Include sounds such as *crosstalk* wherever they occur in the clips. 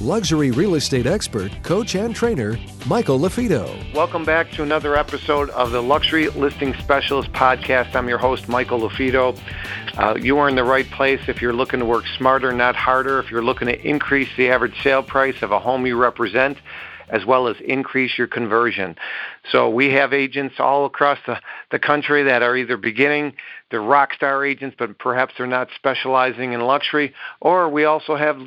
luxury real estate expert, coach, and trainer, Michael LaFido. Welcome back to another episode of the Luxury Listing Specialist Podcast. I'm your host, Michael LaFido. Uh, you are in the right place if you're looking to work smarter, not harder, if you're looking to increase the average sale price of a home you represent as well as increase your conversion. So we have agents all across the, the country that are either beginning, they're rock star agents, but perhaps they're not specializing in luxury, or we also have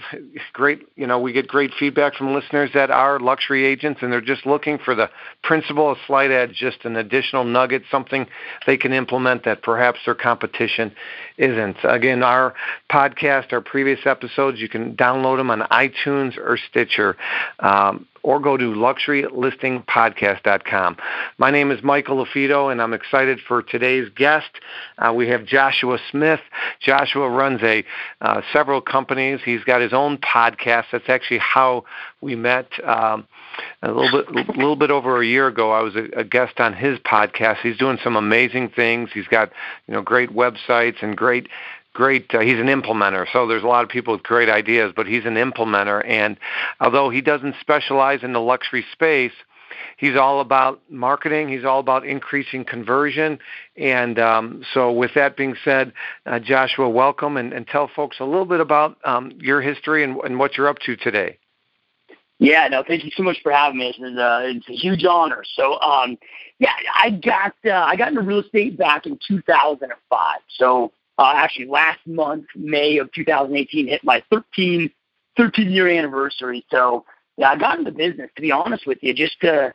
great, you know, we get great feedback from listeners that are luxury agents and they're just looking for the principle of slight edge, just an additional nugget, something they can implement that perhaps their competition isn't. Again, our podcast, our previous episodes, you can download them on iTunes or Stitcher. Um, or go to luxurylistingpodcast.com. My name is Michael LaFido, and I'm excited for today's guest. Uh, we have Joshua Smith. Joshua runs a uh, several companies. He's got his own podcast. That's actually how we met. Um, a little bit, a little bit over a year ago, I was a, a guest on his podcast. He's doing some amazing things. He's got, you know, great websites and great great uh, he's an implementer. So there's a lot of people with great ideas but he's an implementer. And although he doesn't specialize in the luxury space he's all about marketing. He's all about increasing conversion. And um, so with that being said uh, joshua welcome. And, and, tell folks a little bit about um, your history and, and, what you're up to today. Yeah no thank you so much for having me. It's, uh, it's a huge honor. So um, yeah i got uh, i got into real estate back in 2005 so uh, actually, last month, May of 2018, hit my 13, 13 year anniversary. So yeah, I got into business, to be honest with you, just to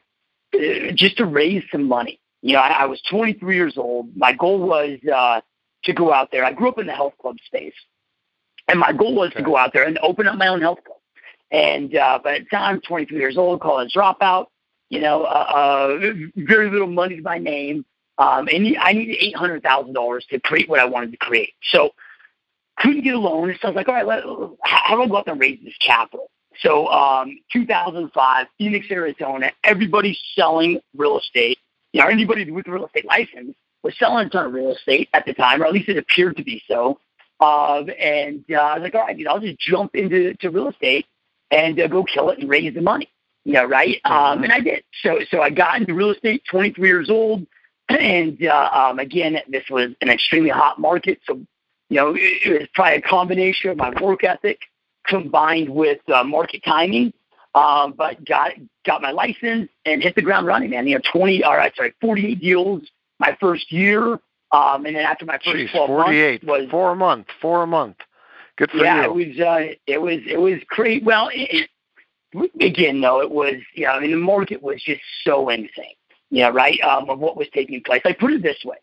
just to raise some money. You know, I, I was 23 years old. My goal was uh, to go out there. I grew up in the health club space, and my goal was okay. to go out there and open up my own health club. And uh, by the time I'm 23 years old, college dropout, you know, uh, uh, very little money to my name. Um, and I needed eight hundred thousand dollars to create what I wanted to create. So couldn't get a loan. So I was like, all right, let, how do I go out and raise this capital? So um, 2005, Phoenix, Arizona, everybody's selling real estate. You know, anybody with a real estate license was selling a ton of real estate at the time, or at least it appeared to be so. Uh, and uh, I was like, all right, I'll just jump into to real estate and uh, go kill it and raise the money. You know, right? Um, mm-hmm. and I did. So, so I got into real estate, 23 years old. And uh, um, again, this was an extremely hot market. So, you know, it, it was probably a combination of my work ethic combined with uh, market timing. Um, but got got my license and hit the ground running, man. You know, 20, all right, sorry, 48 deals my first year. Um, and then after my first Jeez, 12 48, months was four a month, four a month. Good for yeah, you. Yeah, it was, uh, it was, it was great. Well, it, it, again, though, it was, you know, I mean, the market was just so insane yeah, right, um, of what was taking place. I put it this way.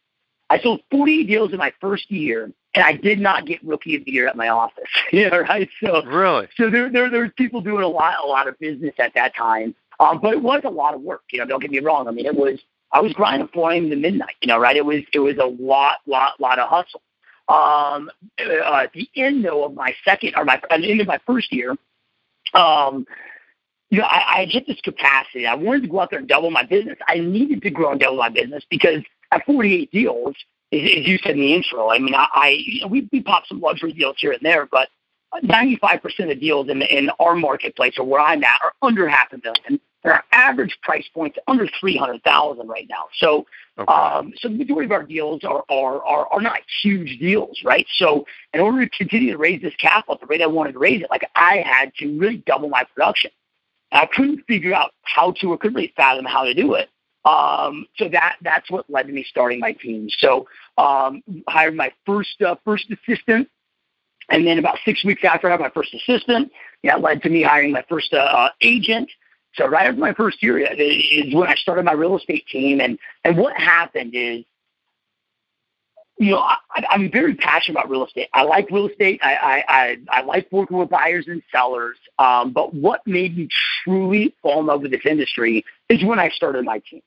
I sold 40 deals in my first year, and I did not get rookie of the year at my office. *laughs* yeah, right. So really, so there, there, there was people doing a lot, a lot of business at that time. Um, but it was a lot of work. You know, don't get me wrong. I mean, it was I was grinding 4 a.m. to midnight. You know, right? It was it was a lot, lot, lot of hustle. Um, uh, at the end though of my second or my at the end of my first year, um, you know, I, I hit this capacity. I wanted to go out there and double my business. I needed to grow and double my business because at 48 deals, as, you said in the intro, I mean, I, I you know, we, we pop some luxury deals here and there, but 95% of deals in, in our marketplace or where I'm at are under half a million. And our average price point's under 300,000 right now. So, okay. um, so the majority of our deals are, are, are, are not huge deals, right? So in order to continue to raise this capital at the rate I wanted to raise it, like I had to really double my production. I couldn't figure out how to or couldn't really fathom how to do it. Um, so that that's what led to me starting my team. So um, hired my first uh, first assistant, and then about six weeks after I had my first assistant, that led to me hiring my first uh, uh, agent. So right after my first year is when I started my real estate team. And and what happened is you know, I, I'm very passionate about real estate. I like real estate. I I I, I like working with buyers and sellers. Um, but what made me truly fall in love with this industry is when I started my team.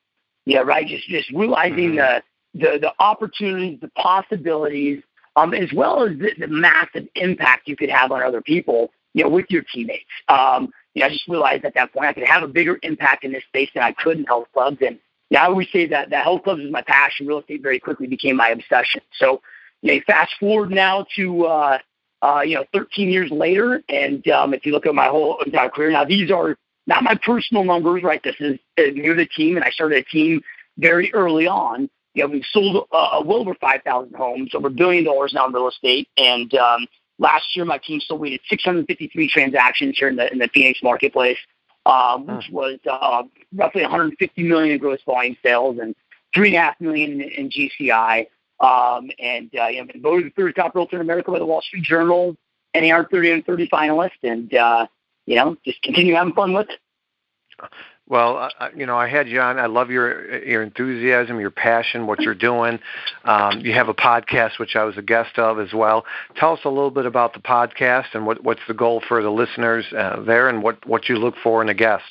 Yeah, right. Just just realizing mm-hmm. the the the opportunities, the possibilities, um, as well as the, the massive impact you could have on other people. You know, with your teammates. Um, you know, I just realized at that point I could have a bigger impact in this space than I could in health clubs and yeah, I always say that that health clubs is my passion. Real estate very quickly became my obsession. So, you know, fast forward now to uh, uh, you know 13 years later, and um, if you look at my whole entire career, now these are not my personal numbers, right? This is uh, near the team, and I started a team very early on. You know, we've sold uh, well over 5,000 homes, over a billion dollars now in real estate, and um, last year my team sold we did 653 transactions here in the in the Phoenix marketplace uh, which was uh, roughly 150 million in gross volume sales and three and a half million in, in GCI. Um, and uh, you know, voted the third top realtor in America by the Wall Street Journal, NAR 30 and 30 finalist, and uh, you know, just continue having fun with it. Well, you know, I had you on. I love your your enthusiasm, your passion, what you're doing. Um, you have a podcast, which I was a guest of as well. Tell us a little bit about the podcast and what, what's the goal for the listeners uh, there, and what what you look for in a guest.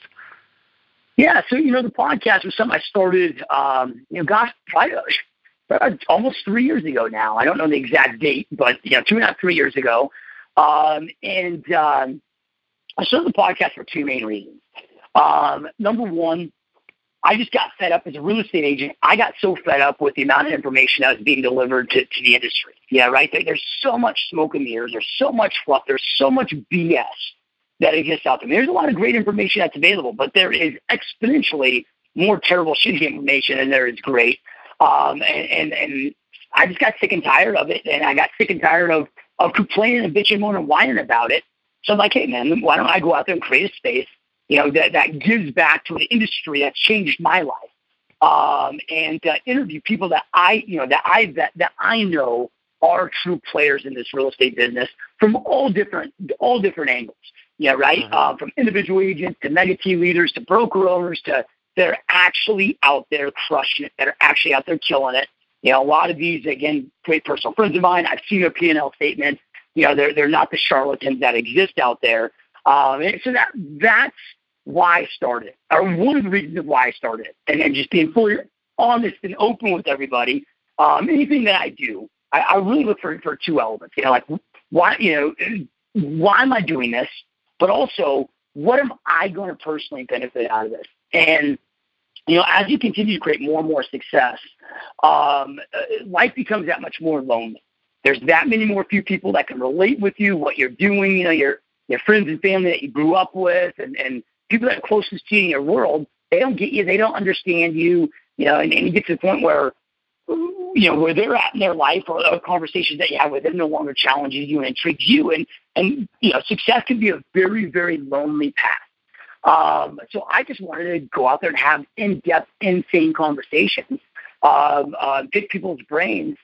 Yeah, so you know, the podcast was something I started. Um, you know, gosh, almost three years ago now. I don't know the exact date, but you know, two and a half, three years ago. Um, and um, I started the podcast for two main reasons. Um, number one, I just got fed up as a real estate agent. I got so fed up with the amount of information that was being delivered to, to the industry. Yeah, right. There, There's so much smoke and mirrors. There's so much fluff. There's so much BS that exists out there. There's a lot of great information that's available, but there is exponentially more terrible, *laughs* shitty information than there is great. Um, and, and, and I just got sick and tired of it. And I got sick and tired of, of complaining and bitching, moaning, and whining about it. So I'm like, hey, man, why don't I go out there and create a space you know, that, that gives back to an industry that's changed my life. Um, and uh, interview people that I, you know, that I that, that I know are true players in this real estate business from all different all different angles. Yeah, right. Mm-hmm. Um, from individual agents to mega team leaders to broker owners to that are actually out there crushing it, that are actually out there killing it. You know, a lot of these again, great personal friends of mine. I've seen their P and L statements. You know, they're they're not the charlatans that exist out there. Um, and so that that's why I started, or one of the reasons why I started, and, and just being fully honest and open with everybody. Um, anything that I do, I, I really look for for two elements. You know, like why you know why am I doing this, but also what am I going to personally benefit out of this? And you know, as you continue to create more and more success, um, uh, life becomes that much more lonely. There's that many more few people that can relate with you, what you're doing. You know, your your friends and family that you grew up with, and and people that are closest to you in your world, they don't get you, they don't understand you, you know, and, and you get to the point where, you know, where they're at in their life or, or conversations that you have with them no longer challenges you and intrigues you. And, and, you know, success can be a very, very lonely path. Um, so I just wanted to go out there and have in-depth, insane conversations, um, uh, pick people's brains,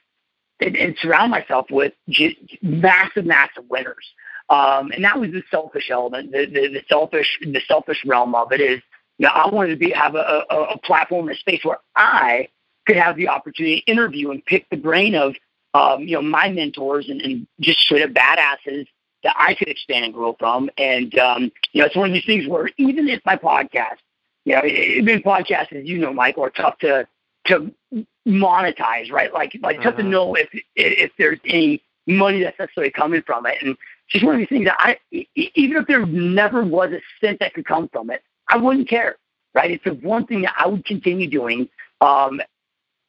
and, and surround myself with just massive, massive winners. Um, and that was the selfish element, the, the, the selfish, the selfish realm of it is, you know, I wanted to be have a, a, a platform, a space where I could have the opportunity to interview and pick the brain of, um, you know, my mentors and, and just straight up badasses that I could expand and grow from. And, um, you know, it's one of these things where even if my podcast, you know, even podcasts, as you know, Mike, are tough to, to monetize, right? Like, like uh-huh. tough to uh-huh. know if, if there's any money that's necessarily coming from it. And just one of these things that I, even if there never was a cent that could come from it, I wouldn't care, right? It's the one thing that I would continue doing, um,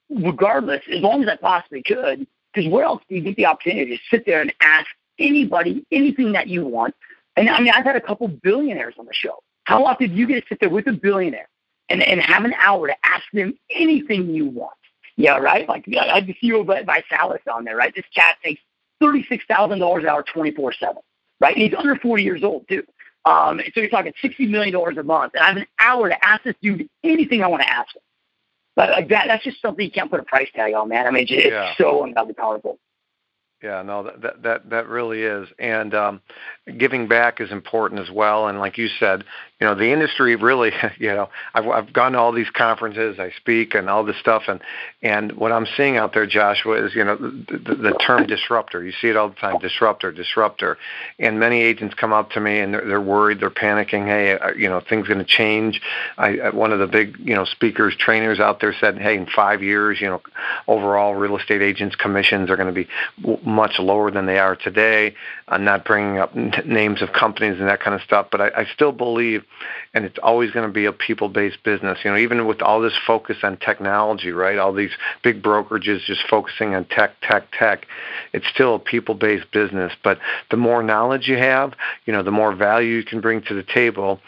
regardless, as long as I possibly could. Because where else do you get the opportunity to sit there and ask anybody anything that you want? And I mean, I've had a couple billionaires on the show. How often do you get to sit there with a billionaire and, and have an hour to ask them anything you want? Yeah, right? Like I had the CEO of ViSalus on there, right? This cat takes $36,000 an hour 24 7, right? And he's under 40 years old, too. Um, so you're talking $60 million a month. And I have an hour to ask this dude anything I want to ask him. But like that, that's just something you can't put a price tag on, man. I mean, it's yeah. so ungodly powerful. Yeah, no, that that that really is. And um, giving back is important as well. And like you said, you know, the industry really, *laughs* you know, I've, I've gone to all these conferences, I speak and all this stuff. And, and what I'm seeing out there, Joshua, is, you know, the, the, term disruptor. You see it all the time, disruptor, disruptor. And many agents come up to me and they're, they're worried, they're panicking. Hey, uh, you know, things going to change. I, uh, one of the big, you know, speakers, trainers out there said, hey, in five years, you know, overall real estate agents' commissions are going to be much lower than they are today. I'm not bringing up names of companies and that kind of stuff, but I, I still believe, and it's always going to be a people-based business. You know, even with all this focus on technology, right? All these big brokerages just focusing on tech, tech, tech. It's still a people-based business, but the more knowledge you have, you know, the more value you can bring to the table,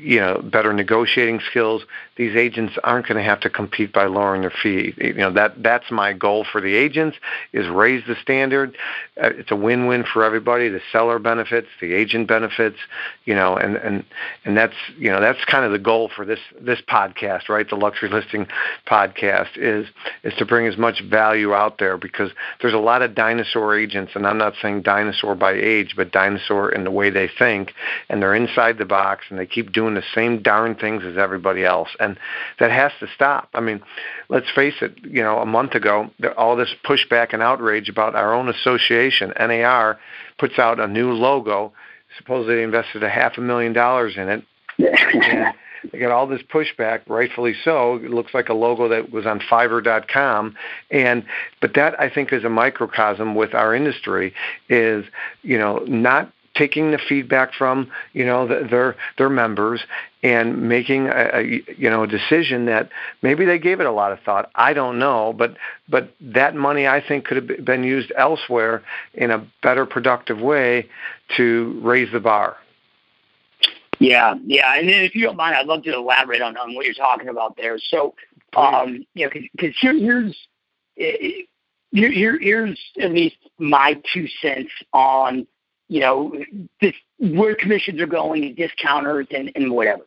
you know better negotiating skills these agents aren't going to have to compete by lowering their fee. You know that that's my goal for the agents is raise the standard. Uh, it's a win-win for everybody the seller benefits the agent benefits you know and and and that's you know that's kind of the goal for this this podcast right? The luxury listing podcast is is to bring as much value out there because there's a lot of dinosaur agents and I'm not saying dinosaur by age but dinosaur in the way they think and they're inside the box and they keep doing doing the same darn things as everybody else, and that has to stop. I mean, let's face it. You know, a month ago, all this pushback and outrage about our own association, NAR, puts out a new logo. Supposedly, they invested a half a million dollars in it. *laughs* they got all this pushback, rightfully so. It looks like a logo that was on Fiverr.com, and but that I think is a microcosm with our industry. Is you know not taking the feedback from you know the, their their members and making a, a, you know a decision that maybe they gave it a lot of thought. I don't know, but but that money I think could have been used elsewhere in a better productive way to raise the bar. Yeah, yeah, and if you don't mind, I'd love to elaborate on, on what you're talking about there. So, um, you know, because here, here's here, here, here's at least my two cents on you know, this, where commissions are going and discounters and, and whatever.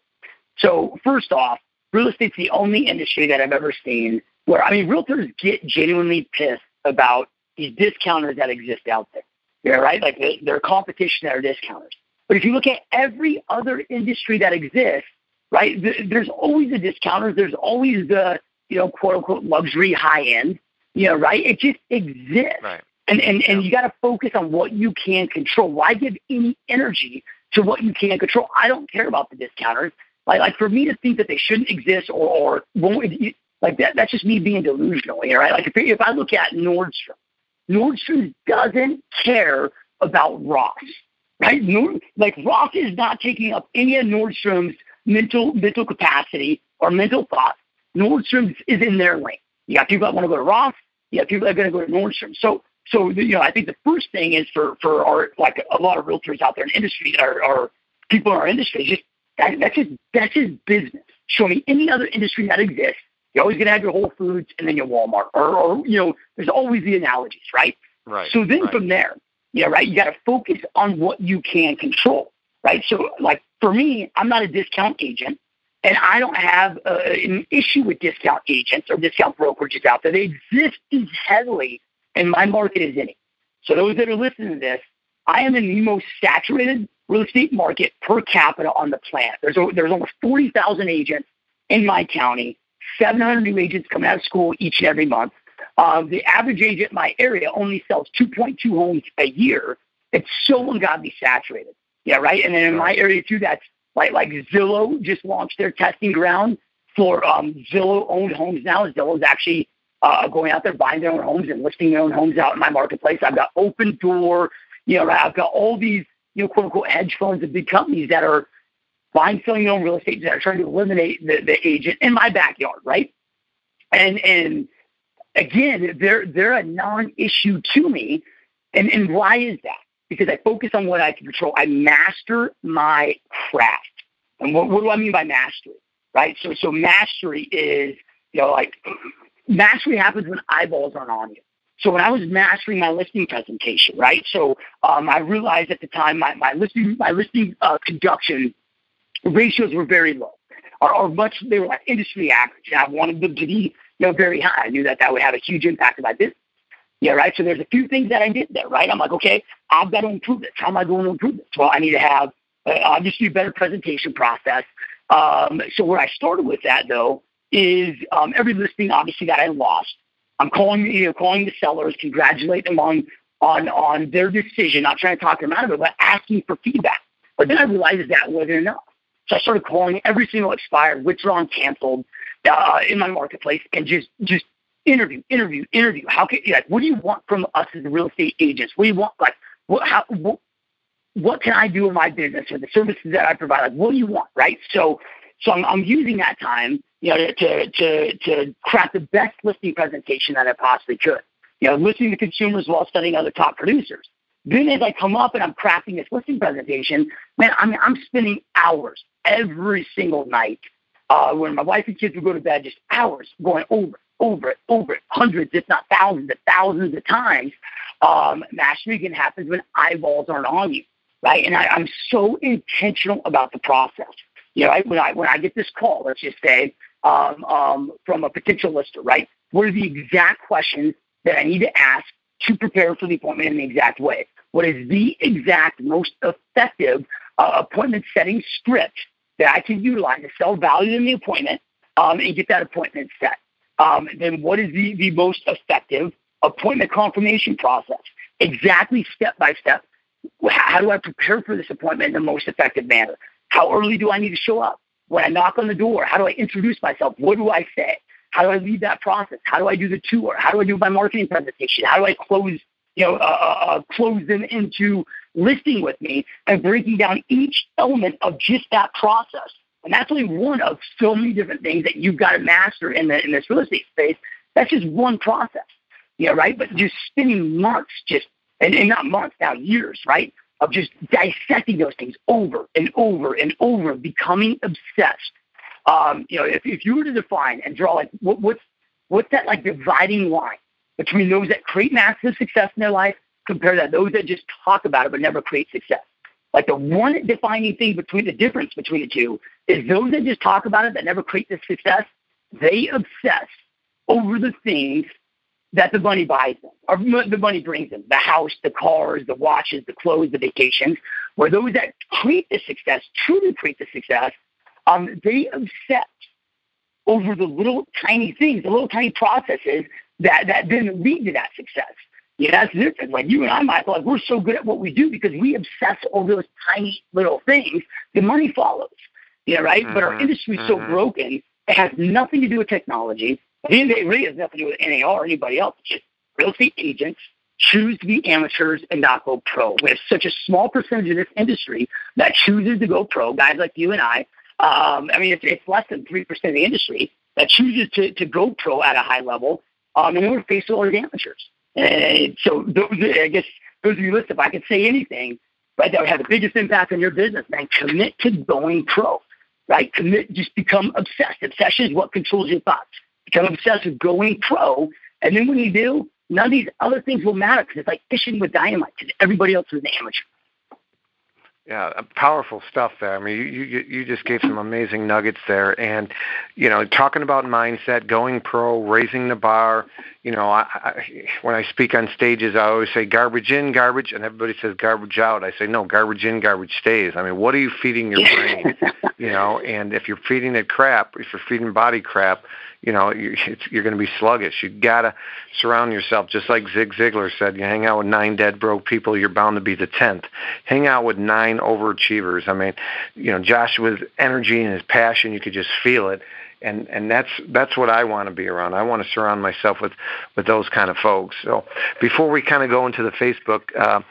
So first off, real estate's the only industry that I've ever seen where, I mean, realtors get genuinely pissed about these discounters that exist out there. Yeah, right? Like they're competition that are discounters. But if you look at every other industry that exists, right, th- there's always the discounters. There's always the, you know, quote unquote luxury high end, you know, right? It just exists. Right. And and, and you got to focus on what you can control. Why give any energy to what you can't control? I don't care about the discounters. Like like for me to think that they shouldn't exist or or won't like that that's just me being delusional, here, right? Like if if I look at Nordstrom, Nordstrom doesn't care about Ross, right? Nord, like Ross is not taking up any of Nordstrom's mental mental capacity or mental thoughts. Nordstrom is in their lane. You got people that want to go to Ross. You got people that are going to go to Nordstrom. So so you know, I think the first thing is for for our like a lot of realtors out there in the industry or, or people in our industry, just that, that's just that's just business. Show me any other industry that exists. You're always gonna have your Whole Foods and then your Walmart, or, or you know, there's always the analogies, right? Right. So then right. from there, yeah, you know, right. You got to focus on what you can control, right? So like for me, I'm not a discount agent. And I don't have uh, an issue with discount agents or discount brokerages out there. They exist heavily and my market is in it. So those that are listening to this, I am in the most saturated real estate market per capita on the planet. There's there's almost 40,000 agents in my county, 700 new agents coming out of school each and every month. Uh, the average agent in my area only sells 2.2 homes a year. It's so ungodly saturated. Yeah, right. And then in my area too, that's like like Zillow just launched their testing ground for um, Zillow owned homes now. Zillow is actually uh, going out there buying their own homes and listing their own homes out in my marketplace. I've got Opendoor, you know, I've got all these, you know, quote unquote hedge funds and big companies that are buying, selling their own real estate that are trying to eliminate the, the agent in my backyard, right? And and again, they're they're a non-issue to me. And and why is that? Because I focus on what I can control. I master my craft. And what, what do I mean by mastery? Right? So so mastery is, you know, like mastery happens when eyeballs aren't on you. So when I was mastering my listing presentation, right? So um, I realized at the time my, my listing my listing uh, conduction ratios were very low, or, or much they were like industry average. And I wanted them to be you know very high. I knew that that would have a huge impact on my business. Yeah, right. So there's a few things that I did there, right? I'm like, okay, I've got to improve this. How am I going to improve this? Well, I need to have uh, obviously a better presentation process. Um, so where I started with that though is um, every listing obviously that I lost. I'm calling you know calling the sellers, congratulate them on on on their decision, not trying to talk them out of it, but asking for feedback. But then I realized that wasn't enough. So I started calling every single expired, withdrawn, canceled uh, in my marketplace, and just just interview, interview, interview. How can like what do you want from us as real estate agents? What do you want? Like what how what, what can I do in my business or the services that I provide? Like what do you want? Right. So so I'm, I'm using that time, you know, to to to craft the best listing presentation that I possibly could. You know, listening to consumers while studying other top producers. Then as I come up and I'm crafting this listing presentation, man, I mean, I'm spending hours every single night uh, when my wife and kids would go to bed, just hours going over over over it, hundreds, if not thousands of thousands of times. Um, mass reading happens when eyeballs aren't on you, right? And I, I'm so intentional about the process. You know, right? when I when I get this call, let's just say um, um, from a potential lister, right? What are the exact questions that I need to ask to prepare for the appointment in the exact way? What is the exact most effective uh, appointment setting script that I can utilize to sell value in the appointment um, and get that appointment set? um, then what is the, the most effective appointment confirmation process? Exactly step by step. How do I prepare for this appointment in the most effective manner? How early do I need to show up? When I knock on the door, how do I introduce myself? What do I say? How do I lead that process? How do I do the tour? How do I do my marketing presentation? How do I close, you know, uh, uh, uh close them into listing with me and breaking down each element of just that process and that's only one of so many different things that you've got to master in, the, in this real estate space. That's just one process, yeah, right? But just spending months just, and, and not months, now years, right? Of just dissecting those things over and over and over, becoming obsessed. Um, you know, if, if you were to define and draw like what, what's what's that like dividing line between those that create massive success in their life compared to those that just talk about it but never create success? Like the one defining thing between the difference between the two is those that just talk about it that never create the success, they obsess over the things that the money buys them, or the money brings them, the house, the cars, the watches, the clothes, the vacations, where those that create the success, truly create the success, um, they obsess over the little tiny things, the little tiny processes that, that then lead to that success. Yeah, that's different. Like you and I, Michael, like we're so good at what we do because we obsess over those tiny little things. The money follows. You know, right. Mm-hmm. But our mm-hmm. industry is mm-hmm. so broken; it has nothing to do with technology. It really has nothing to do with NAR or anybody else. It's just real estate agents choose to be amateurs and not go pro. We have such a small percentage of this industry that chooses to go pro. Guys like you and I. Um, I mean, it's, it's less than three percent of the industry that chooses to to go pro at a high level. Um, and we're faced with all the amateurs. And so those, I guess those of you listen, if I could say anything, right, that would have the biggest impact on your business, man, commit to going pro, right? Commit, just become obsessed. Obsession is what controls your thoughts. Become obsessed with going pro. And then when you do, none of these other things will matter because it's like fishing with dynamite because everybody else is an amateur. Yeah, powerful stuff there. I mean, you, you you just gave some amazing nuggets there, and you know, talking about mindset, going pro, raising the bar. You know, I, I, when I speak on stages, I always say garbage in, garbage, and everybody says garbage out. I say no, garbage in, garbage stays. I mean, what are you feeding your brain? you know, and if you're feeding it crap, if you're feeding body crap, you know, you're going to be sluggish. You got to surround yourself, just like Zig Ziglar said, you hang out with nine dead broke people, you're bound to be the tenth. Hang out with nine overachievers. I mean, you know, Joshua's energy and his passion, you could just feel it. And and that's that's what I want to be around. I want to surround myself with with those kind of folks. So before we kind of go into the Facebook, uh,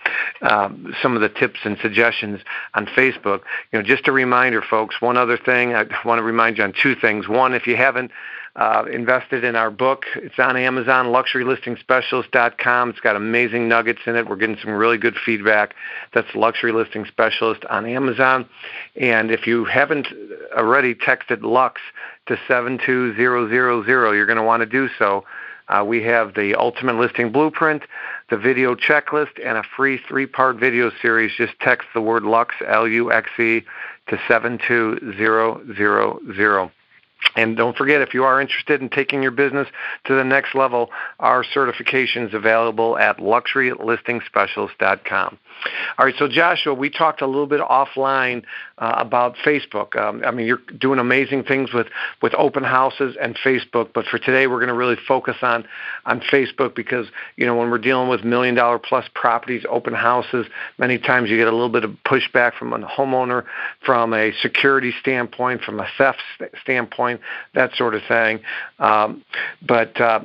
uh, some of the tips and suggestions on Facebook, you know, just a reminder, folks. One other thing, I want to remind you on two things. One, if you haven't uh, invested in our book. It's on Amazon, luxurylistingspecialist.com. It's got amazing nuggets in it. We're getting some really good feedback. That's Luxury Listing Specialist on Amazon. And if you haven't already texted Luxe to 72000, you're going to want to do so. Uh, we have the Ultimate Listing Blueprint, the video checklist, and a free three-part video series. Just text the word Luxe, L-U-X-E, to 72000. And don't forget, if you are interested in taking your business to the next level, our certification is available at luxurylistingspecialist.com. All right, so Joshua, we talked a little bit offline uh, about Facebook. Um, I mean, you're doing amazing things with, with open houses and Facebook, but for today, we're going to really focus on on Facebook because you know when we're dealing with million dollar plus properties, open houses, many times you get a little bit of pushback from a homeowner, from a security standpoint, from a theft standpoint, that sort of thing. Um, but uh,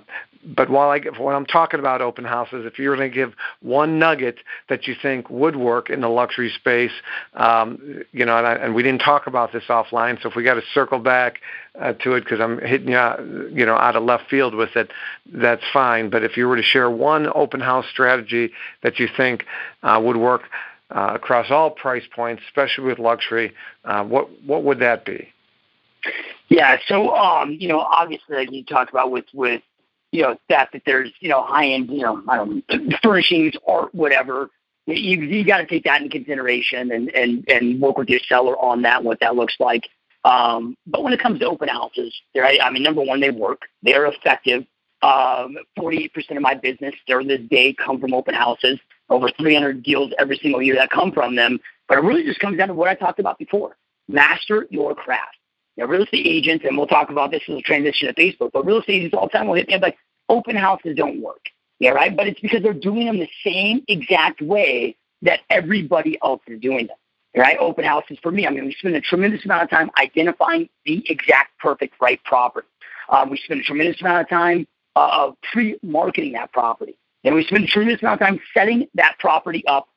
but while I when I'm talking about open houses, if you're going to give one nugget that you think would work in the luxury space, um, you know, and, I, and we didn't talk about this offline, so if we got to circle back uh, to it because I'm hitting you, out, you know, out of left field with it, that's fine. But if you were to share one open house strategy that you think uh, would work uh, across all price points, especially with luxury, uh, what what would that be? Yeah, so um, you know, obviously, like you talked about with with you know, that that there's, you know, high end, you know, I don't know, *clears throat* furnishings, art, whatever. You you got to take that into consideration and and and work with your seller on that, what that looks like. Um, but when it comes to open houses, right? I mean, number one, they work. They are effective. Um, 48% of my business during this day come from open houses. Over 300 deals every single year that come from them. But it really just comes down to what I talked about before: master your craft you know, real estate agents, and we'll talk about this as a transition to Facebook, but real estate agents all the time will hit me up like, open houses don't work. Yeah, right? But it's because they're doing them the same exact way that everybody else is doing them. Right? Open houses for me. I mean, we spend a tremendous amount of time identifying the exact perfect right property. Um, we spend a tremendous amount of time uh, pre-marketing that property. And we spend a tremendous amount of time setting that property up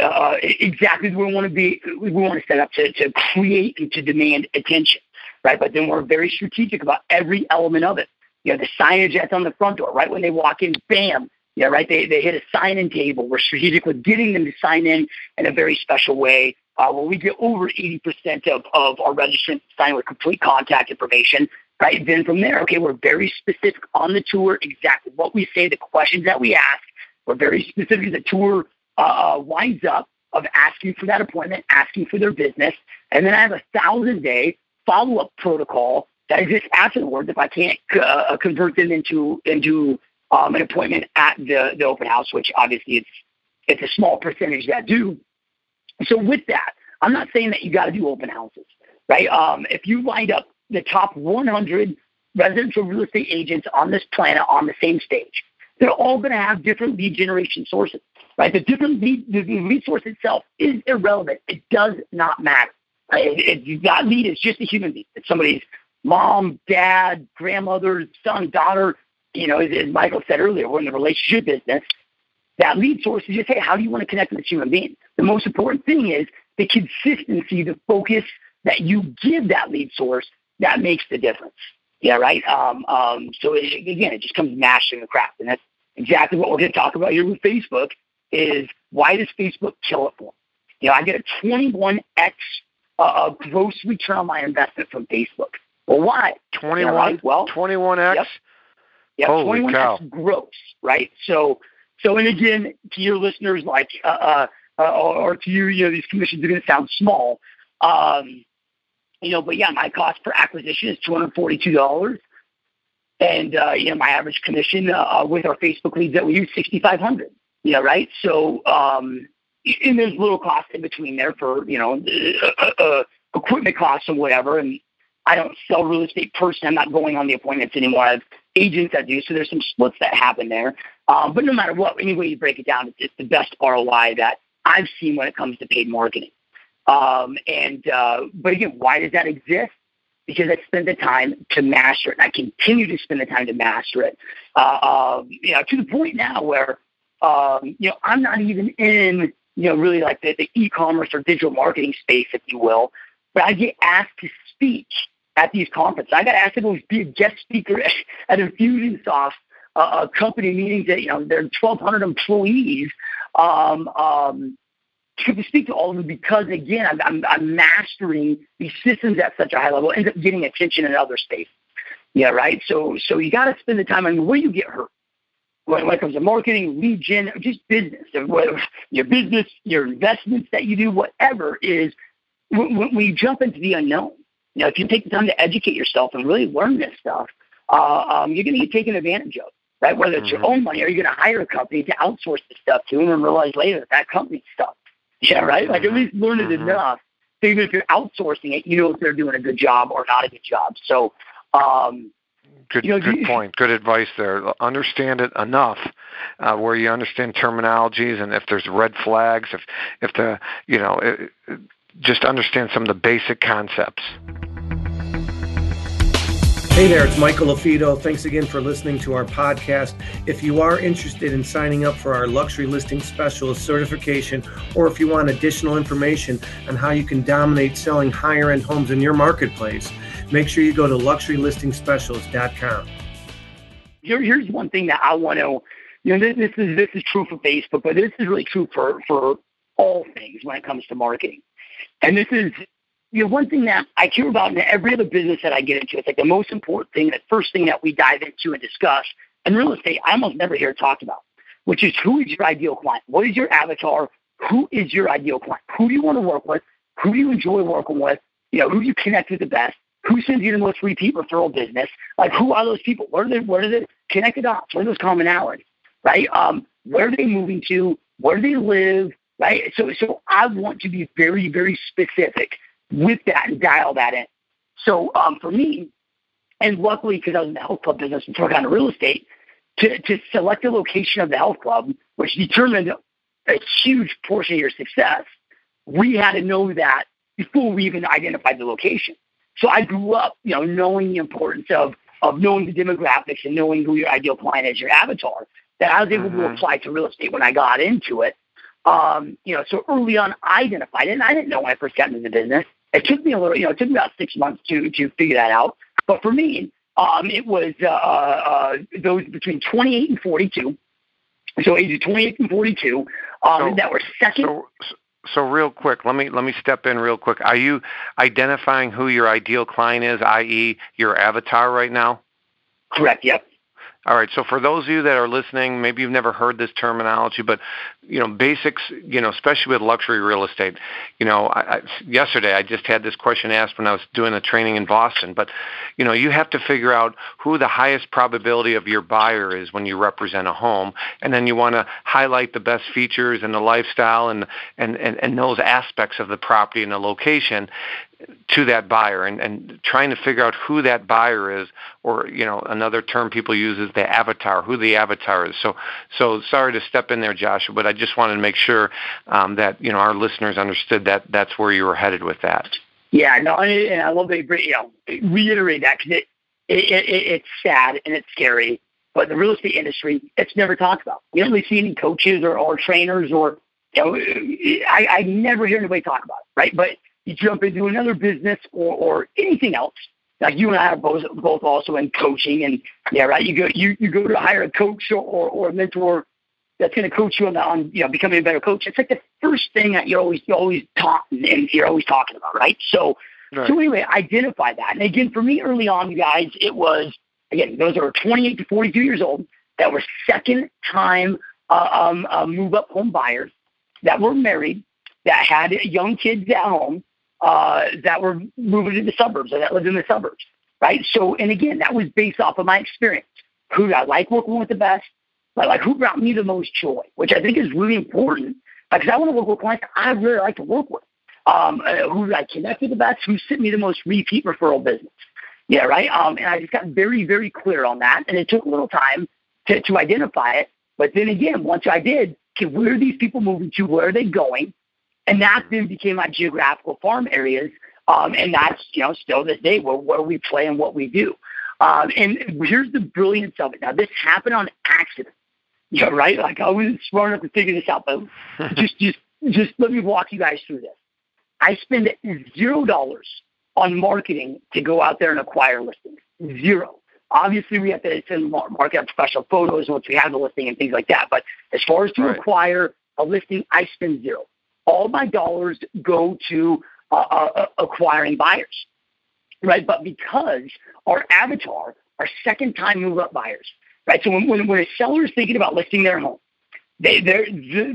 uh, exactly where we want to be. We want to set up to, to create and to demand attention right? But then we're very strategic about every element of it. You know, the signage that's on the front door, right when they walk in, bam, yeah, right. They they hit a sign-in table. We're strategic with getting them to sign in in a very special way. Uh, where we get over 80% of, of our registrants sign with complete contact information, right? Then from there, okay, we're very specific on the tour, exactly what we say, the questions that we ask. We're very specific. as The tour uh, winds up of asking for that appointment, asking for their business, and then I have a thousand day follow-up protocol that exists afterwards if I can't uh, convert them into into um, an appointment at the, the open house, which obviously it's it's a small percentage that do. So with that, I'm not saying that you got to do open houses, right? Um, if you lined up the top 100 residential real estate agents on this planet on the same stage, they're all going to have different lead generation sources, right? The different lead, the lead source itself is irrelevant. It does not matter. It, lead is just a human being. It's somebody's mom, dad, grandmother, son, daughter. You know, as, as Michael said earlier, we're in the relationship business. That lead source is just, hey, how do you want to connect with this human being? The most important thing is the consistency, the focus that you give that lead source that makes the difference. Yeah, right. Um, um, so it, again, it just comes mastering the craft, and that's exactly what we're going to talk about here with Facebook. Is why does Facebook kill it for? You know, I get a 21x uh, a gross return on my investment from Facebook. Well, why? 21, right? well, 21x? Yep. Holy 21x cow. gross, right? So, so, and again, to your listeners, like, uh, uh, uh or to you, you know, these commissions are going to sound small. Um, you know, but yeah, my cost per acquisition is $242. And, uh, you know, my average commission uh, with our Facebook leads that we use, 6500 you know, right? So, um, and there's little costs in between there for you know uh, uh, equipment costs or whatever. And I don't sell real estate personally. I'm not going on the appointments anymore. I have agents that do, so there's some splits that happen there. Um, but no matter what, any way you break it down, it's, the best ROI that I've seen when it comes to paid marketing. Um, and uh, but again, why does that exist? Because I spend the time to master it, I continue to spend the time to master it. Uh, um, you know, to the point now where um, you know I'm not even in you know, really like the, the e-commerce or digital marketing space, if you will. But I get asked to speak at these conferences. I got asked to be a guest speaker *laughs* at Infusionsoft uh, company meetings that, you know, there are 1,200 employees um, um, to speak to all of them because, again, I'm, I'm, I'm mastering these systems at such a high level, end up getting attention in other spaces. Yeah, right. So, so you got to spend the time. I mean, where you get hurt? When, it comes to marketing, lead gen, just business, your business, your investments that you do, whatever is when, when you jump into the unknown, you know, if you take the time to educate yourself and really learn this stuff, uh, um, you're going to get taken advantage of, right? Whether it's mm-hmm. your own money or you're going to hire a company to outsource the stuff to and then realize later that that company's stuff. *laughs* Yeah, right? Like at least learn it mm-hmm. enough. So even if you're outsourcing it, you know if they're doing a good job or not a good job. So, um, good, you know, good point. Good advice there. Understand it enough uh, where you understand terminologies and if there's red flags, if if the you know, it, it, just understand some of the basic concepts. Hey there, it's Michael LaFido. Thanks again for listening to our podcast. If you are interested in signing up for our luxury listing specialist certification, or if you want additional information on how you can dominate selling higher end homes in your marketplace, make sure you go to luxurylistingspecialist.com. Here, here's one thing that I want to, you know, this, this is this is true for Facebook, but this is really true for for all things when it comes to marketing. And this is you know, one thing that I care about in every other business that I get into, it's like the most important thing, the first thing that we dive into and discuss. And real estate, I almost never hear it talked about, which is who is your ideal client? What is your avatar? Who is your ideal client? Who do you want to work with? Who do you enjoy working with? You know, who do you connect with the best? Who sends you the most repeat referral business? Like, who are those people? Where are they? Where are they connected dots? Where are those commonalities? Right? Um, where are they moving to? Where do they live? Right? So, so I want to be very, very specific with that and dial that in. So um, for me, and luckily because I was in the health club business before I got into real estate, to, to select the location of the health club, which determined a huge portion of your success, we had to know that before we even identified the location. So I grew up, you know, knowing the importance of of knowing the demographics and knowing who your ideal client is, your avatar, that I was able mm-hmm. to apply to real estate when I got into it. Um, you know, so early on I identified it and I didn't know when I first got into the business. It took me a little, you know, it took me about six months to to figure that out. But for me, um, it was uh, uh, those between 28 and 42. So ages 28 and 42 um, so, that were second. So, so real quick, let me let me step in real quick. Are you identifying who your ideal client is, i.e., your avatar right now? Correct. Yep. All right. So for those of you that are listening, maybe you've never heard this terminology, but you know, basics, you know, especially with luxury real estate. You know, I, I, yesterday I just had this question asked when I was doing a training in Boston. But you know, you have to figure out who the highest probability of your buyer is when you represent a home, and then you want to highlight the best features and the lifestyle and and and, and those aspects of the property and the location to that buyer and, and trying to figure out who that buyer is or you know another term people use is the avatar who the avatar is. So so sorry to step in there joshua but i just wanted to make sure um, that you know our listeners understood that that's where you were headed with that. Yeah no and i love that you know reiterate that because it, it, it, it's sad and it's scary but the real estate industry it's never talked about. You don't really see any coaches or, or trainers or you know I, I never hear anybody talk about it right? But you jump into another business or, or anything else. Like you and I are both both also in coaching, and yeah, right. You go you, you go to hire a coach or, or, or a mentor that's going to coach you on, the, on you know becoming a better coach. It's like the first thing that you're always you always talk and you're always talking about, right? So right. so anyway, identify that. And again, for me early on, you guys, it was again those are 28 to 42 years old that were second time uh, um, uh, move up home buyers that were married that had young kids at home uh, that were moving to the suburbs or that lived in the suburbs, right? So, and again, that was based off of my experience. Who I like working with the best? Like, like who brought me the most joy, which I think is really important because I want to work with clients I really like to work with. Um, uh, who I connect with the best? Who sent me the most repeat referral business? Yeah, right. Um, and I just got very, very clear on that, and it took a little time to, to identify it. But then again, once I did, okay, where are these people moving to? Where are they going? And that then became my geographical farm areas. Um, and that's, you know, still this day where, where we play and what we do. Um, and here's the brilliance of it. Now, this happened on accident. Yeah, right? Like I wasn't smart enough to figure this out, but *laughs* just, just, just let me walk you guys through this. I spend zero dollars on marketing to go out there and acquire listings. Zero. Obviously, we have to send market up special photos once we have the listing and things like that. But as far as to right. acquire a listing, I spend zero all my dollars go to uh, uh, uh, acquiring buyers, right? But because our avatar are second time move up buyers, right? So when, when, when a seller is thinking about listing their home, they, the,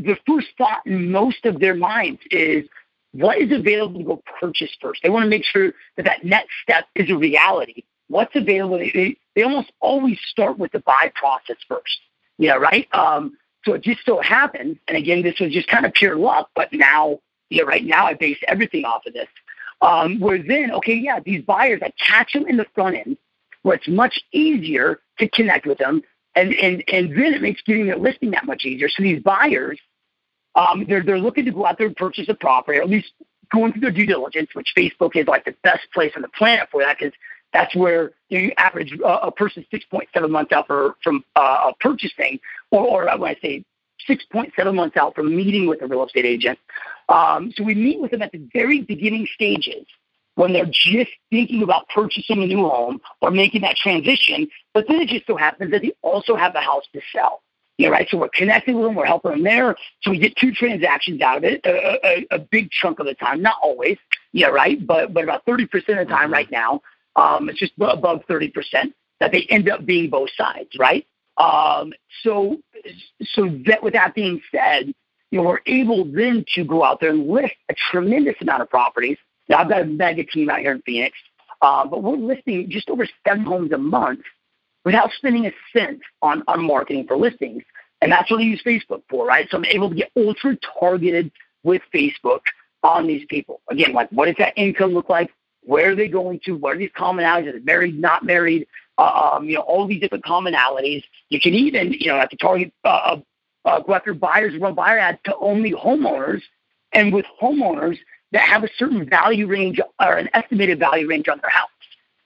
the first thought in most of their minds is, what is available to go purchase first. They want to make sure that that next step is a reality. What's available? They, they almost always start with the buy process first. Yeah, right. Um, so it just so happens, and again, this was just kind of pure luck, but now, yeah, right now I base everything off of this. Um, where then, okay, yeah, these buyers, I catch them in the front end, where it's much easier to connect with them, and and and then it makes getting their listing that much easier. So these buyers, um, they're they're looking to go out there and purchase a property, or at least going through their due diligence, which Facebook is like the best place on the planet for that because that's where you average uh, a person 6.7 months out for, from uh, purchasing, or, or when I say 6.7 months out from meeting with a real estate agent. Um, so we meet with them at the very beginning stages when they're just thinking about purchasing a new home or making that transition. But then it just so happens that they also have a house to sell. Yeah, right. So we're connecting with them, we're helping them there. So we get two transactions out of it, a, a, a big chunk of the time, not always. Yeah, right. But but about thirty percent of the time right now, um, it's just above thirty percent that they end up being both sides, right? Um, so so that with that being said, you know, we're able then to go out there and list a tremendous amount of properties. Now I've got a mega team out here in Phoenix, uh, but we're listing just over seven homes a month without spending a cent on, on marketing for listings. And that's what I use Facebook for, right? So I'm able to get ultra targeted with Facebook on these people. Again, like what does that income look like? Where are they going to? What are these commonalities? Are married, not married? Uh, um, you know, all these different commonalities. You can even, you know, have to target, uh, uh, uh, go after buyers, run buyer ads to only homeowners. And with homeowners that have a certain value range or an estimated value range on their house.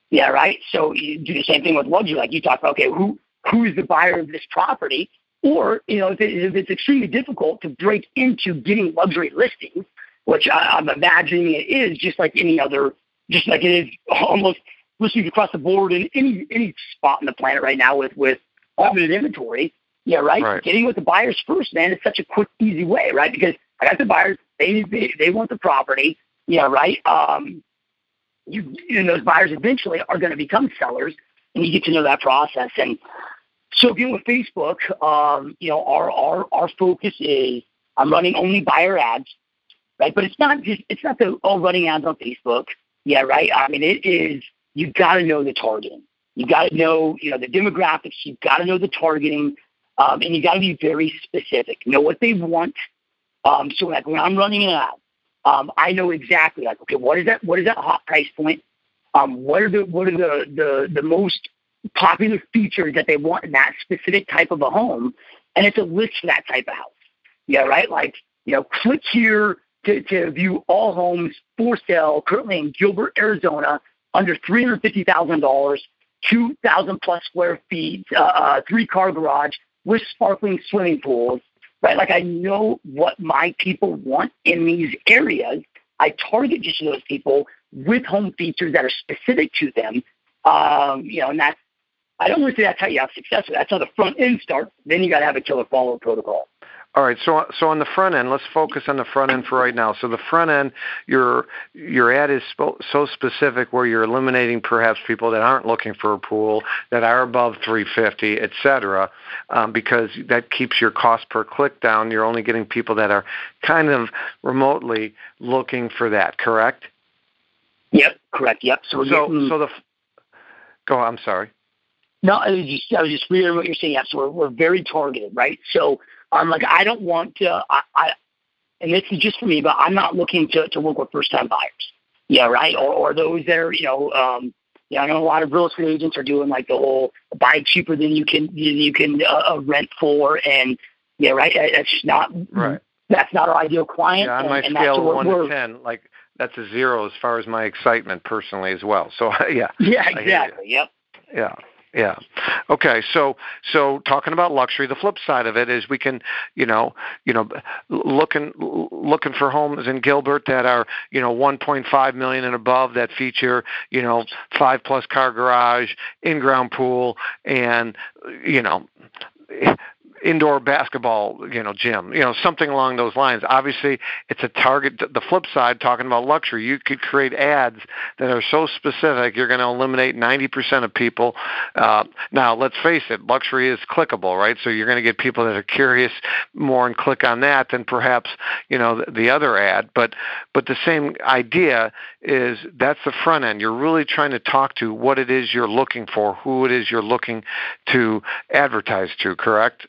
Yeah, right. So you do the same thing with luxury. Like you talk about, okay, who who is the buyer of this property? Or you know, if, it, if it's extremely difficult to break into getting luxury listings, which I, I'm imagining it is, just like any other, just like it is almost listings across the board in any any spot on the planet right now with with limited inventory. Yeah, right? right. Getting with the buyers first, man, is such a quick, easy way, right? Because I got the buyers, they they, they want the property. Yeah, right. Um, you, and those buyers eventually are going to become sellers, and you get to know that process. And so, again, with Facebook, um, you know, our our our focus is I'm running only buyer ads, right? But it's not just it's not the all running ads on Facebook. Yeah, right. I mean, it is. You got to know the targeting. You got to know, you know, the demographics. You got to know the targeting, um, and you got to be very specific. Know what they want. Um, so, like when I'm running an ad, um, I know exactly like okay, what is that? What is that hot price point? Um, what are the what are the, the the most popular features that they want in that specific type of a home? And it's a list for that type of house. Yeah, right. Like you know, click here to, to view all homes for sale currently in Gilbert, Arizona, under three hundred fifty thousand dollars, two thousand plus square feet, uh, uh, three car garage with sparkling swimming pools right? Like I know what my people want in these areas. I target just those people with home features that are specific to them. Um, you know, and that's I don't want to say that's how you have success. That's how the front end starts. Then you got to have a killer follow-up protocol. All right, so so on the front end, let's focus on the front end for right now. So the front end, your your ad is so specific where you're eliminating perhaps people that aren't looking for a pool, that are above 350, et cetera, um, because that keeps your cost per click down. You're only getting people that are kind of remotely looking for that. Correct? Yep, correct. Yep. So so, getting... so the go. I'm sorry. No, I was just I was just reading what you're saying. Yeah, so we're, we're very targeted, right? So I'm like, I don't want to, I, I and this is just for me, but I'm not looking to, to work with first time buyers. Yeah, right. Or, or those that are, you know, um, yeah, I know a lot of real estate agents are doing like the whole buy cheaper than you can you can uh, uh rent for, and yeah, right. That's not right. That's not our ideal client. Yeah, on my and, scale of one to ten, like that's a zero as far as my excitement personally as well. So *laughs* yeah. Yeah, exactly. Yep. Yeah. Yeah. Okay. So so talking about luxury, the flip side of it is we can, you know, you know, looking looking for homes in Gilbert that are, you know, 1.5 million and above that feature, you know, five plus car garage, in-ground pool, and you know, indoor basketball, you know, gym, you know, something along those lines. Obviously, it's a target. The flip side, talking about luxury, you could create ads that are so specific, you're going to eliminate 90% of people. Uh, now, let's face it, luxury is clickable, right? So you're going to get people that are curious more and click on that than perhaps, you know, the, the other ad. But but the same idea is that's the front end. You're really trying to talk to what it is you're looking for, who it is you're looking to advertise to, correct?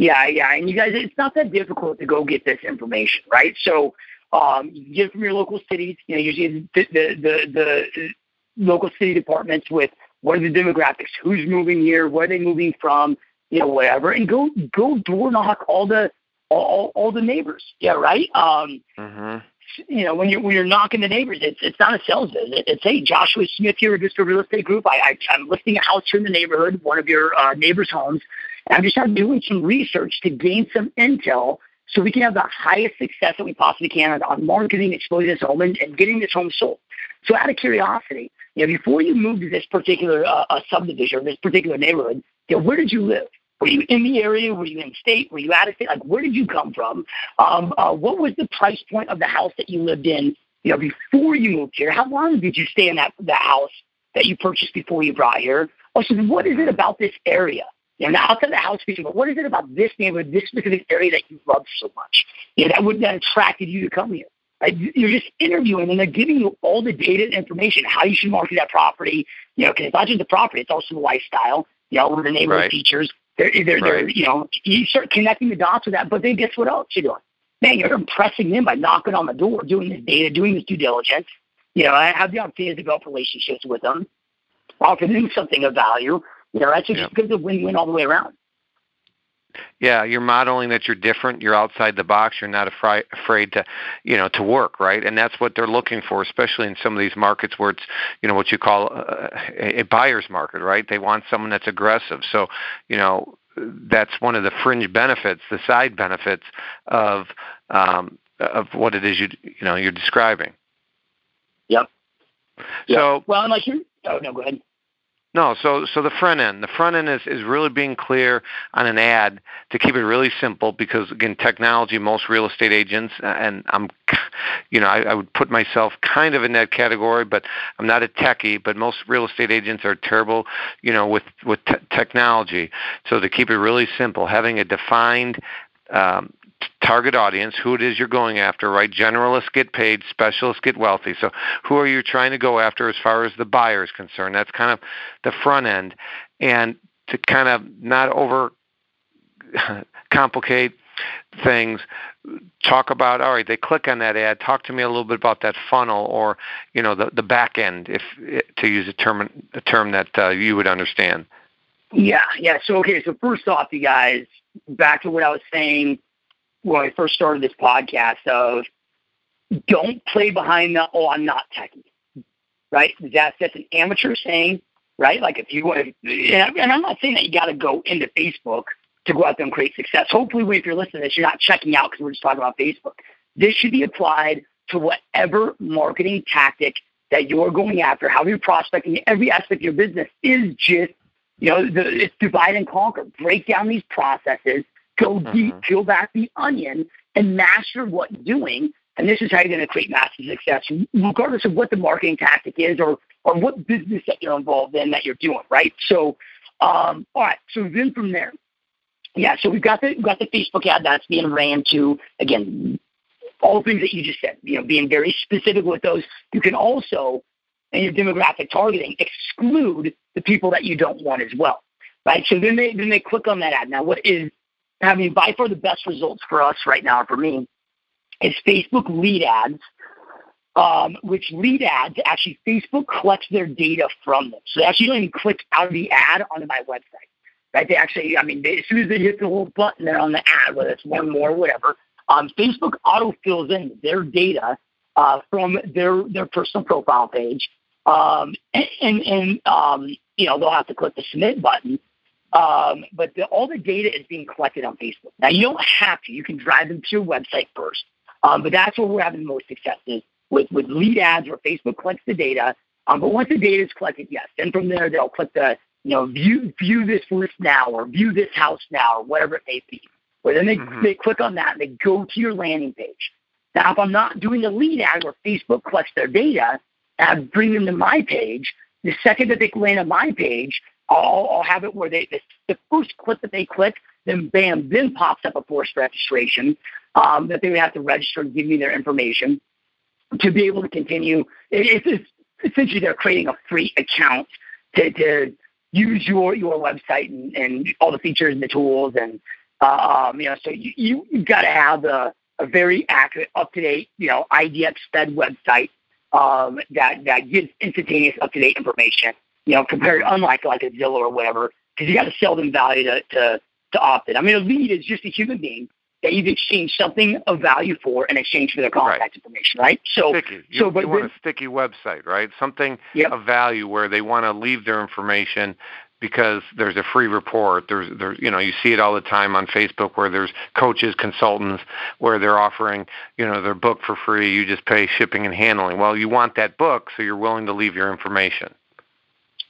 Yeah, yeah. And you guys, it's not that difficult to go get this information, right? So um, you get it from your local cities, you know, usually the, the, the, the local city departments with what are the demographics, who's moving here, where are they moving from, you know, whatever, and go go door knock all the all, all the neighbors. Yeah, right. Um, mm-hmm you know, when you're when you're knocking the neighbors, it's it's not a sales visit. It's hey, Joshua Smith here, just a real estate group. I, I I'm listing a house here in the neighborhood, one of your uh, neighbors' homes, and just started doing some research to gain some intel so we can have the highest success that we possibly can on, on marketing, exposing this home, and, and getting this home sold. So, out of curiosity, you know, before you moved to this particular uh, uh, subdivision or this particular neighborhood, you know, where did you live? Were you in the area? Were you in state? Were you out of state? Like, where did you come from? Um, uh, what was the price point of the house that you lived in? You know, before you moved here, how long did you stay in that the house that you purchased before you brought here? Also, what is it about this area? You know, not outside the house feature, but what is it about this neighborhood, this specific area that you love so much? You know, that would that attracted you to come here. Right? You're just interviewing, and they're giving you all the data and information how you should market that property. You know, because it's not just the property; it's also the lifestyle. You know, with the neighborhood right. features. They're, they're, right. they're, you know, you start connecting the dots with that. But then guess what else you're doing? Man, you're impressing them by knocking on the door, doing this data, doing this due diligence. You know, I have the opportunity to develop relationships with them, offer them something of value. You know, that's just yep. because a win-win all the way around. Yeah, you're modeling that you're different. You're outside the box. You're not afraid afraid to, you know, to work, right? And that's what they're looking for, especially in some of these markets where it's, you know, what you call a, a buyer's market, right? They want someone that's aggressive. So, you know, that's one of the fringe benefits, the side benefits of um, of what it is you you know you're describing. Yep. So yep. well, and like you. Oh no, go ahead. No, so so the front end, the front end is, is really being clear on an ad to keep it really simple because again, technology, most real estate agents, and I'm, you know, I, I would put myself kind of in that category, but I'm not a techie. But most real estate agents are terrible, you know, with with te- technology. So to keep it really simple, having a defined um, target audience, who it is you're going after, right? Generalists get paid, specialists get wealthy. So who are you trying to go after as far as the buyer is concerned? That's kind of the front end. And to kind of not over *laughs* complicate things talk about all right they click on that ad talk to me a little bit about that funnel or you know the the back end if to use a term a term that uh, you would understand yeah yeah so okay so first off you guys back to what i was saying when I first started this podcast of don't play behind the oh I'm not techie, right? That's that's an amateur saying, right? Like if you want, and I'm not saying that you got to go into Facebook to go out there and create success. Hopefully, if you're listening to this, you're not checking out because we're just talking about Facebook. This should be applied to whatever marketing tactic that you're going after, how you're prospecting, every aspect of your business is just, you know, the, it's divide and conquer. Break down these processes Go mm-hmm. deep, peel back the onion, and master what you're doing. And this is how you're going to create massive success, regardless of what the marketing tactic is or or what business that you're involved in that you're doing, right? So, um, all right. So then from there, yeah. So we've got the we've got the Facebook ad that's being ran to again all the things that you just said. You know, being very specific with those. You can also in your demographic targeting exclude the people that you don't want as well, right? So then they then they click on that ad. Now, what is I mean, by far the best results for us right now, for me, is Facebook lead ads, um, which lead ads actually Facebook collects their data from them. So they actually don't even click out of the ad onto my website. Right? They actually, I mean, they, as soon as they hit the little button there on the ad, whether it's one more, whatever, um, Facebook auto fills in their data uh, from their their personal profile page, um, and and, and um, you know they'll have to click the submit button. Um, but the, all the data is being collected on Facebook. Now, you don't have to. You can drive them to your website first. Um, but that's where we're having the most success is with, with lead ads where Facebook collects the data. Um, but once the data is collected, yes, then from there they'll click the you know, view view this list now or view this house now or whatever it may be. Where then they mm-hmm. they click on that and they go to your landing page. Now, if I'm not doing a lead ad where Facebook collects their data and I bring them to my page, the second that they land on my page, I'll, I'll have it where they the, the first click that they click, then bam, then pops up a forced registration um, that they would have to register and give me their information to be able to continue. It, it's, essentially they're creating a free account to, to use your your website and, and all the features and the tools and um, you know so you you have got to have a, a very accurate, up to date you know IDX fed website um, that that gives instantaneous up to date information. You know, compared unlike like a Zillow or whatever, because you got to sell them value to to to opt in. I mean, a lead is just a human being that you've exchanged something of value for in exchange for their contact right. information, right? So, sticky. You, so, but you want a sticky website, right? Something yep. of value where they want to leave their information because there's a free report. There's, there's, you know, you see it all the time on Facebook where there's coaches, consultants, where they're offering, you know, their book for free. You just pay shipping and handling. Well, you want that book, so you're willing to leave your information.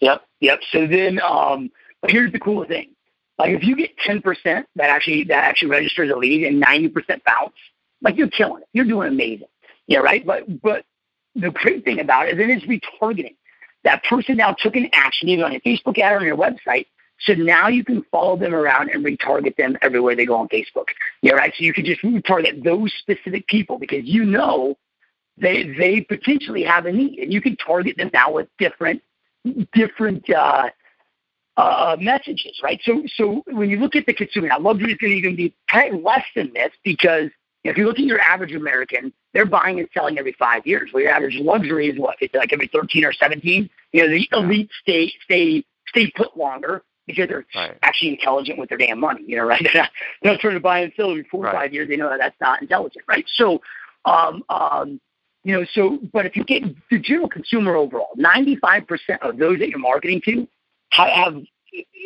Yep, yep. So then, um, but here's the cool thing: like if you get 10% that actually that actually registers a lead and 90% bounce, like you're killing it. You're doing amazing. Yeah, right. But but the great thing about it is it is retargeting. That person now took an action either on your Facebook ad or on your website. So now you can follow them around and retarget them everywhere they go on Facebook. Yeah, right. So you can just retarget those specific people because you know they they potentially have a need, and you can target them now with different different uh, uh, messages, right? So, so when you look at the consumer, now luxury is going to even be less than this because if you look at your average American, they're buying and selling every five years. Well, your average luxury is what? It's like every 13 or 17. You know, the elite stay stay stay put longer because they're right. actually intelligent with their damn money. You know, right? *laughs* they're, not, they're not trying to buy and sell every four or five years. They know that that's not intelligent, right? So, um, um, you know, so but if you get the general consumer overall, 95% of those that you're marketing to have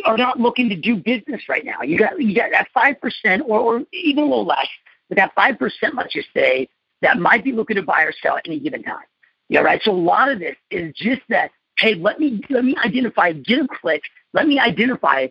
are not looking to do business right now. You got you got that five percent or, or even a little less, but that five percent, let's just say, that might be looking to buy or sell at any given time. Yeah, right. So a lot of this is just that. Hey, let me let me identify, get a click. Let me identify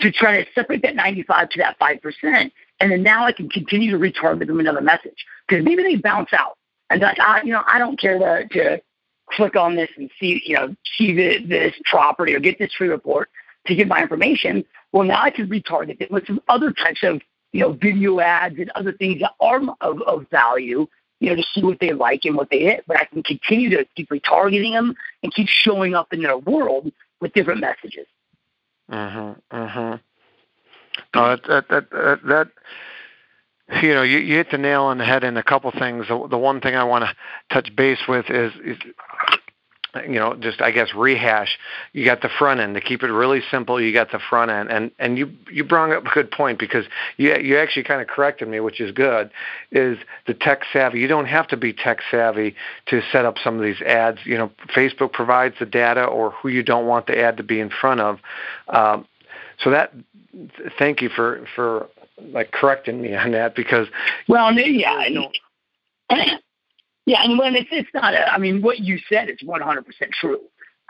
to try to separate that 95 to that 5%. And then now I can continue to retarget them another message because maybe they bounce out. And like, I, you know, I don't care to, to click on this and see, you know, see the, this property or get this free report to get my information. Well, now I can retarget it with some other types of, you know, video ads and other things that are of, of value, you know, to see what they like and what they hit. But I can continue to keep retargeting them and keep showing up in their world with different messages. Mm-hmm. Mm-hmm. No, that, that, that, that, that you know, you, you hit the nail on the head in a couple things. The, the one thing I want to touch base with is, is, you know, just I guess rehash. You got the front end to keep it really simple. You got the front end, and and you you brought up a good point because you you actually kind of corrected me, which is good. Is the tech savvy? You don't have to be tech savvy to set up some of these ads. You know, Facebook provides the data or who you don't want the ad to be in front of. Um, so that thank you for for like correcting me on that because well yeah I know. *clears throat* yeah and when it's it's not a, I mean what you said is one hundred percent true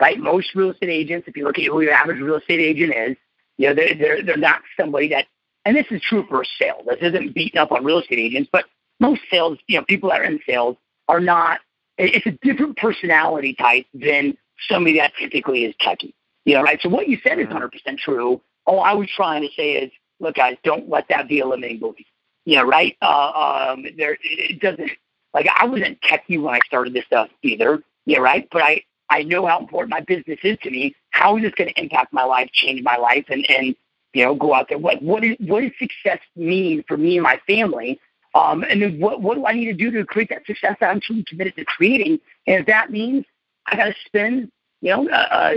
right? Most real estate agents if you look at who your average real estate agent is you know they're they're they're not somebody that and this is true for sales this isn't beating up on real estate agents but most sales you know people that are in sales are not it's a different personality type than somebody that typically is techie you know right? So what you said is mm-hmm. hundred percent true. All I was trying to say is look, guys, don't let that be a limiting belief. Yeah, right. Uh, um, there, it doesn't like I wasn't techy when I started this stuff either. Yeah, right. But I, I know how important my business is to me. How is this going to impact my life, change my life, and and you know, go out there. What what is what does success mean for me and my family? Um, and then what what do I need to do to create that success that I'm truly committed to creating? And if that means I got to spend you know uh, uh,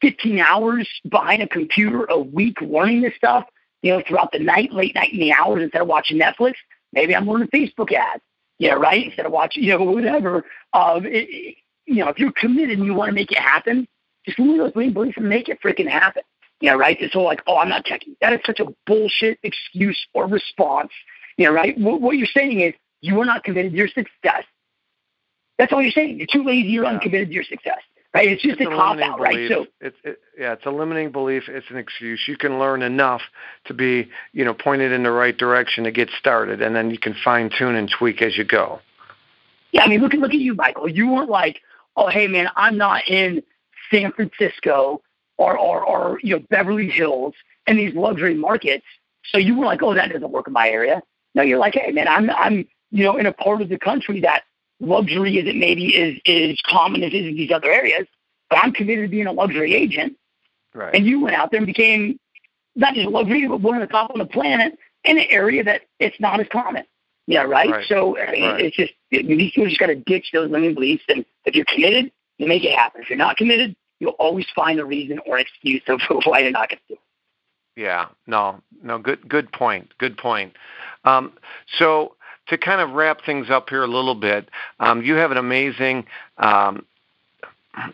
15 hours behind a computer a week learning this stuff, you know, throughout the night, late night in the hours instead of watching Netflix. Maybe I'm learning Facebook ads, yeah, right? Instead of watching, you know, whatever. Um, it, it, you know, if you're committed and you want to make it happen, just move those green beliefs and make it freaking happen. Yeah, right? This whole like, oh, I'm not techie. That is such a bullshit excuse or response. You know, right? What, what you're saying is you are not committed to your success. That's all you're saying. You're too lazy. You're uncommitted to your success. Right? It's just it's a cop out, belief. right? So it's it, yeah, it's a limiting belief. It's an excuse. You can learn enough to be you know pointed in the right direction to get started, and then you can fine tune and tweak as you go. Yeah, I mean, look at look at you, Michael. You weren't like, oh, hey man, I'm not in San Francisco or or, or you know Beverly Hills and these luxury markets. So you were like, oh, that doesn't work in my area. No, you're like, hey man, I'm I'm you know in a part of the country that luxury isn't maybe is is common as is in these other areas, but I'm committed to being a luxury agent. Right. And you went out there and became not just a luxury, but one of the top on the planet in an area that it's not as common. Yeah, right. Right. So I mean, Right. it's just you you just got to ditch those limiting beliefs, and if you're committed, you make it happen. If you're not committed, you'll always find a reason or excuse of *laughs* why you're not going to do. it. Yeah, no, no, good, good point, good point. Um, so to kind of wrap things up here a little bit, um, you have an amazing, um,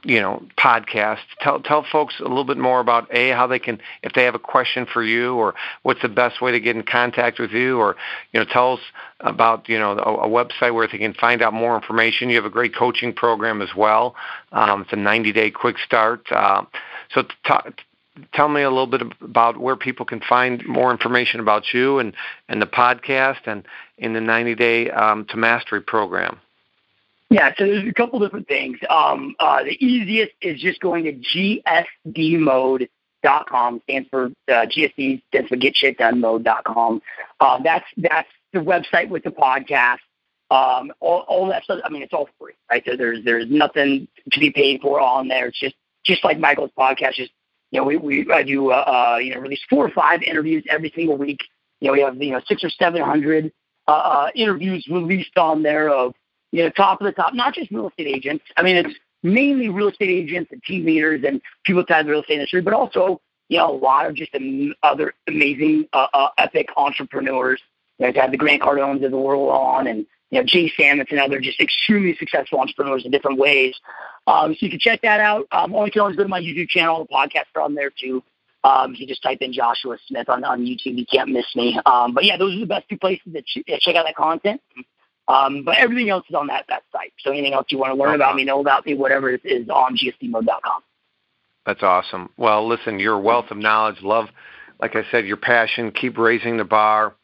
you know, podcast. Tell tell folks a little bit more about a how they can, if they have a question for you, or what's the best way to get in contact with you, or you know, tell us about you know a, a website where they can find out more information. You have a great coaching program as well. Um, it's a 90 day quick start. Uh, so t- tell me a little bit about where people can find more information about you and, and the podcast and in the 90 day um, to mastery program. Yeah, so there's a couple different things. Um, uh, the easiest is just going to gsdmode.com, stands for uh, GSD, stands for Get Shit Done Mode.com. Uh, that's that's the website with the podcast. Um, all, all that stuff. I mean, it's all free, right? So there's there's nothing to be paid for on there. It's just just like Michael's podcast. Just you know, we we I do uh, uh, you know release four or five interviews every single week. You know, we have you know six or seven hundred uh, uh, interviews released on there of you know, top of the top, not just real estate agents. I mean, it's mainly real estate agents and team leaders and people tied to the real estate industry, but also, you know, a lot of just other amazing, uh, uh, epic entrepreneurs. You know, I've the Grant Cardones of the world on and, you know, Jay Sammons and other just extremely successful entrepreneurs in different ways. Um, so you can check that out. Um, you can always go to my YouTube channel. The podcasts are on there too. Um, you just type in Joshua Smith on, on YouTube, you can't miss me. Um, but yeah, those are the best two places to ch- check out that content. Um, but everything else is on that, that site. So anything else you want to learn about me, know about me, whatever is on gsdmode.com. That's awesome. Well, listen, your wealth of knowledge, love, like I said, your passion, keep raising the bar.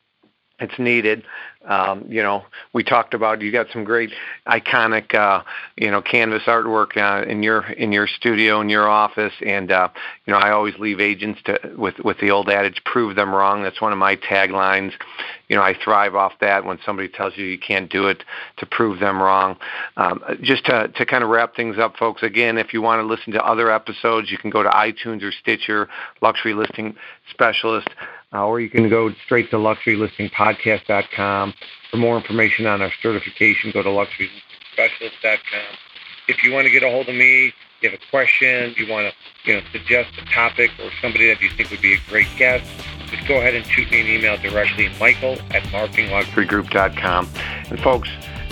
It's needed. Um, you know, we talked about you got some great iconic, uh, you know, canvas artwork uh, in your in your studio in your office, and uh, you know, I always leave agents to with with the old adage, "Prove them wrong." That's one of my taglines. You know, I thrive off that when somebody tells you you can't do it to prove them wrong. Um, just to to kind of wrap things up, folks. Again, if you want to listen to other episodes, you can go to iTunes or Stitcher, Luxury Listing Specialist. Uh, or you can go straight to luxurylistingpodcast.com. For more information on our certification, go to luxurylistingspecialist.com. If you want to get a hold of me, you have a question, you want to you know suggest a topic or somebody that you think would be a great guest, just go ahead and shoot me an email directly, michael at marketingluxurygroup.com. And folks,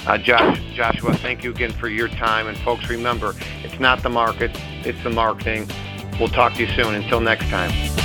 uh, Josh, Joshua, thank you again for your time. And folks, remember, it's not the market, it's the marketing. We'll talk to you soon. Until next time.